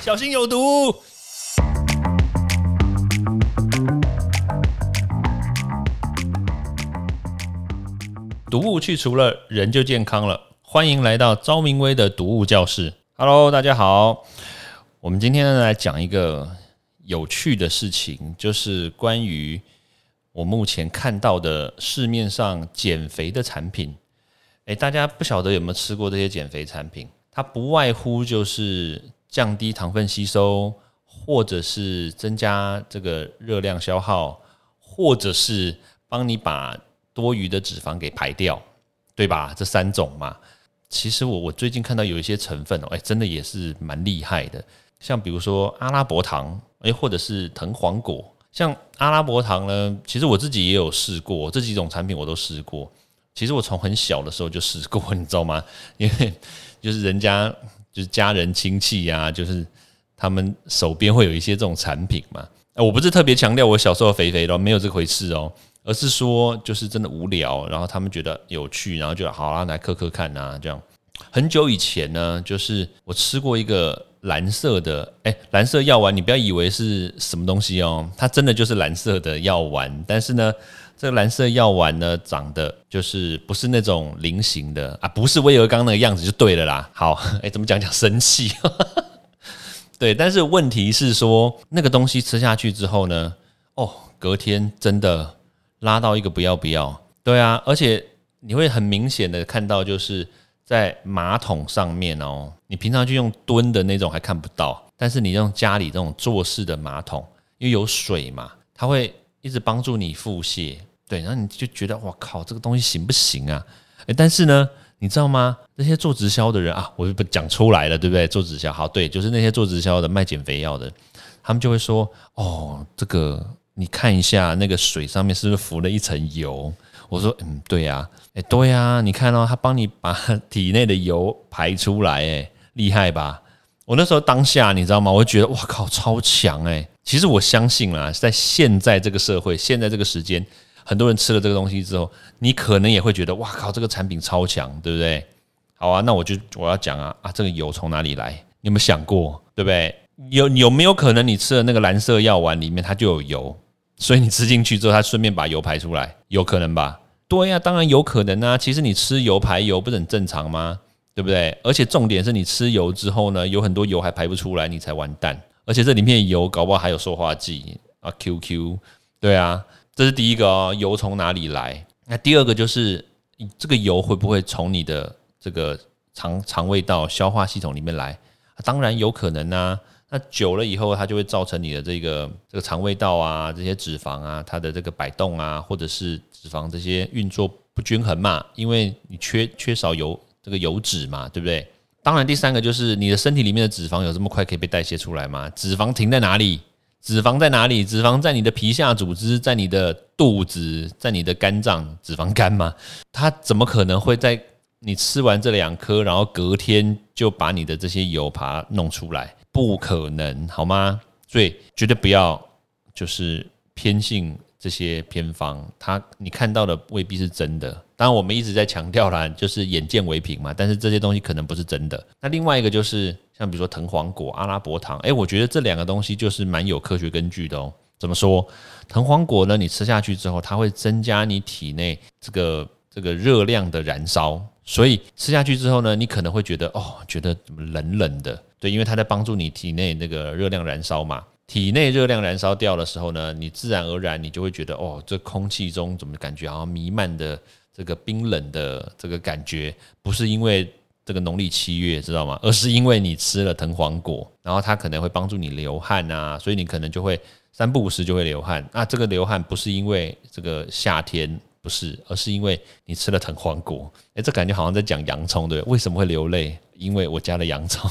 小心有毒。毒物去除了，人就健康了。欢迎来到昭明威的毒物教室。Hello，大家好。我们今天呢来讲一个有趣的事情，就是关于我目前看到的市面上减肥的产品。诶，大家不晓得有没有吃过这些减肥产品？它不外乎就是降低糖分吸收，或者是增加这个热量消耗，或者是帮你把多余的脂肪给排掉，对吧？这三种嘛。其实我我最近看到有一些成分哦，哎，真的也是蛮厉害的。像比如说阿拉伯糖，哎，或者是藤黄果。像阿拉伯糖呢，其实我自己也有试过，这几种产品我都试过。其实我从很小的时候就试过，你知道吗？因为就是人家就是家人亲戚呀，就是他们手边会有一些这种产品嘛。我不是特别强调我小时候肥肥的，没有这回事哦。而是说，就是真的无聊，然后他们觉得有趣，然后就好啦，来磕磕看啊，这样。很久以前呢，就是我吃过一个蓝色的，哎，蓝色药丸，你不要以为是什么东西哦，它真的就是蓝色的药丸。但是呢，这个蓝色药丸呢，长得就是不是那种菱形的啊，不是威尔刚那个样子就对了啦。好，哎，怎么讲讲生气？对，但是问题是说，那个东西吃下去之后呢，哦，隔天真的。拉到一个不要不要，对啊，而且你会很明显的看到，就是在马桶上面哦，你平常就用蹲的那种还看不到，但是你用家里这种坐式的马桶，因为有水嘛，它会一直帮助你腹泻，对，然后你就觉得哇靠，这个东西行不行啊？诶，但是呢，你知道吗？那些做直销的人啊，我就不讲出来了，对不对？做直销好，对，就是那些做直销的卖减肥药的，他们就会说哦，这个。你看一下那个水上面是不是浮了一层油？我说，嗯，对呀，哎，对呀，你看哦，他帮你把 体内的油排出来，哎，厉害吧？我那时候当下你知道吗？我就觉得，哇靠，超强哎！其实我相信啦，在现在这个社会，现在这个时间，很多人吃了这个东西之后，你可能也会觉得，哇靠，这个产品超强，对不对？好啊，那我就我要讲啊啊，这个油从哪里来？你有没有想过，对不对？有有没有可能你吃的那个蓝色药丸里面它就有油？所以你吃进去之后，它顺便把油排出来，有可能吧？对呀，当然有可能啊。其实你吃油排油不是很正常吗？对不对？而且重点是你吃油之后呢，有很多油还排不出来，你才完蛋。而且这里面油搞不好还有塑化剂啊，QQ。对啊，这是第一个哦，油从哪里来？那第二个就是这个油会不会从你的这个肠肠胃道、消化系统里面来？当然有可能啊。那久了以后，它就会造成你的这个这个肠胃道啊，这些脂肪啊，它的这个摆动啊，或者是脂肪这些运作不均衡嘛，因为你缺缺少油这个油脂嘛，对不对？当然，第三个就是你的身体里面的脂肪有这么快可以被代谢出来吗？脂肪停在哪里？脂肪在哪里？脂肪在你的皮下组织，在你的肚子，在你的肝脏，脂肪肝吗？它怎么可能会在你吃完这两颗，然后隔天就把你的这些油它弄出来？不可能，好吗？所以绝对不要就是偏信这些偏方，它你看到的未必是真的。当然，我们一直在强调啦，就是眼见为凭嘛。但是这些东西可能不是真的。那另外一个就是像比如说藤黄果、阿拉伯糖，诶，我觉得这两个东西就是蛮有科学根据的哦。怎么说？藤黄果呢？你吃下去之后，它会增加你体内这个这个热量的燃烧，所以吃下去之后呢，你可能会觉得哦，觉得怎么冷冷的。对，因为它在帮助你体内那个热量燃烧嘛，体内热量燃烧掉的时候呢，你自然而然你就会觉得，哦，这空气中怎么感觉好像弥漫的这个冰冷的这个感觉，不是因为这个农历七月知道吗？而是因为你吃了藤黄果，然后它可能会帮助你流汗啊，所以你可能就会三不五时就会流汗。那这个流汗不是因为这个夏天不是，而是因为你吃了藤黄果。诶，这感觉好像在讲洋葱对？为什么会流泪？因为我加了洋葱，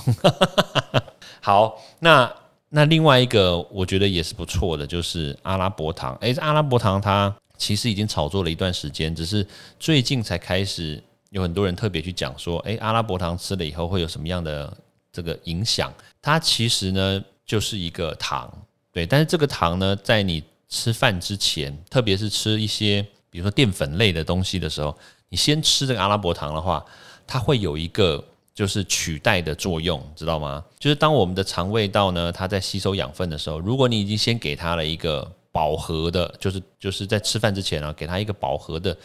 好，那那另外一个我觉得也是不错的，就是阿拉伯糖。诶，阿拉伯糖它其实已经炒作了一段时间，只是最近才开始有很多人特别去讲说，诶，阿拉伯糖吃了以后会有什么样的这个影响？它其实呢就是一个糖，对，但是这个糖呢，在你吃饭之前，特别是吃一些比如说淀粉类的东西的时候，你先吃这个阿拉伯糖的话，它会有一个。就是取代的作用，知道吗？就是当我们的肠胃道呢，它在吸收养分的时候，如果你已经先给它了一个饱和的，就是就是在吃饭之前呢，给它一个饱和的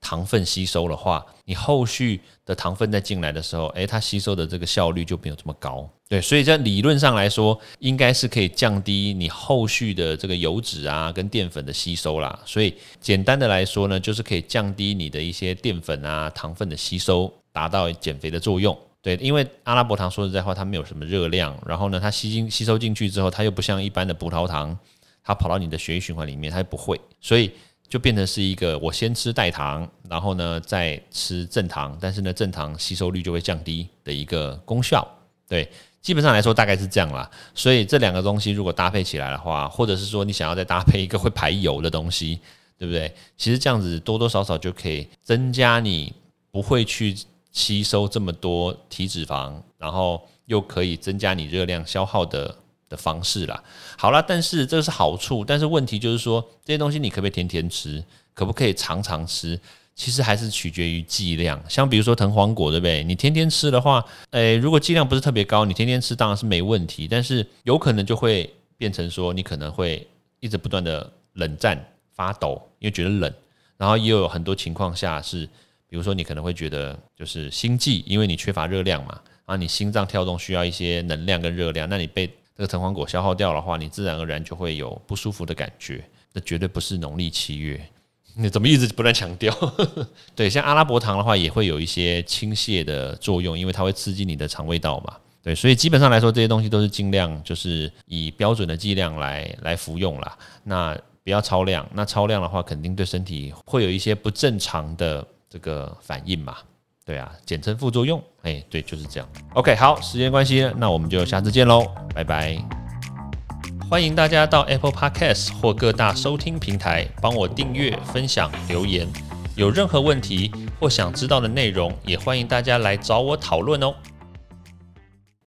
糖分吸收的话，你后续的糖分再进来的时候，诶，它吸收的这个效率就没有这么高。对，所以在理论上来说，应该是可以降低你后续的这个油脂啊跟淀粉的吸收啦。所以简单的来说呢，就是可以降低你的一些淀粉啊糖分的吸收，达到减肥的作用。对，因为阿拉伯糖说实在话，它没有什么热量，然后呢，它吸进吸收进去之后，它又不像一般的葡萄糖，它跑到你的血液循环里面，它不会，所以就变成是一个我先吃代糖，然后呢再吃正糖，但是呢正糖吸收率就会降低的一个功效。对，基本上来说大概是这样啦。所以这两个东西如果搭配起来的话，或者是说你想要再搭配一个会排油的东西，对不对？其实这样子多多少少就可以增加你不会去。吸收这么多体脂肪，然后又可以增加你热量消耗的的方式啦。好了，但是这个是好处，但是问题就是说这些东西你可不可以天天吃，可不可以常常吃？其实还是取决于剂量。像比如说藤黄果，对不对？你天天吃的话，诶，如果剂量不是特别高，你天天吃当然是没问题。但是有可能就会变成说，你可能会一直不断的冷战发抖，因为觉得冷，然后也有很多情况下是。比如说，你可能会觉得就是心悸，因为你缺乏热量嘛，啊，你心脏跳动需要一些能量跟热量，那你被这个藤黄果消耗掉的话，你自然而然就会有不舒服的感觉。这绝对不是农历七月，你怎么一直不断强调？对，像阿拉伯糖的话，也会有一些倾泻的作用，因为它会刺激你的肠胃道嘛。对，所以基本上来说，这些东西都是尽量就是以标准的剂量来来服用啦。那不要超量，那超量的话，肯定对身体会有一些不正常的。这个反应嘛，对啊，简称副作用。哎，对，就是这样。OK，好，时间关系，那我们就下次见喽，拜拜。欢迎大家到 Apple Podcast 或各大收听平台帮我订阅、分享、留言。有任何问题或想知道的内容，也欢迎大家来找我讨论哦。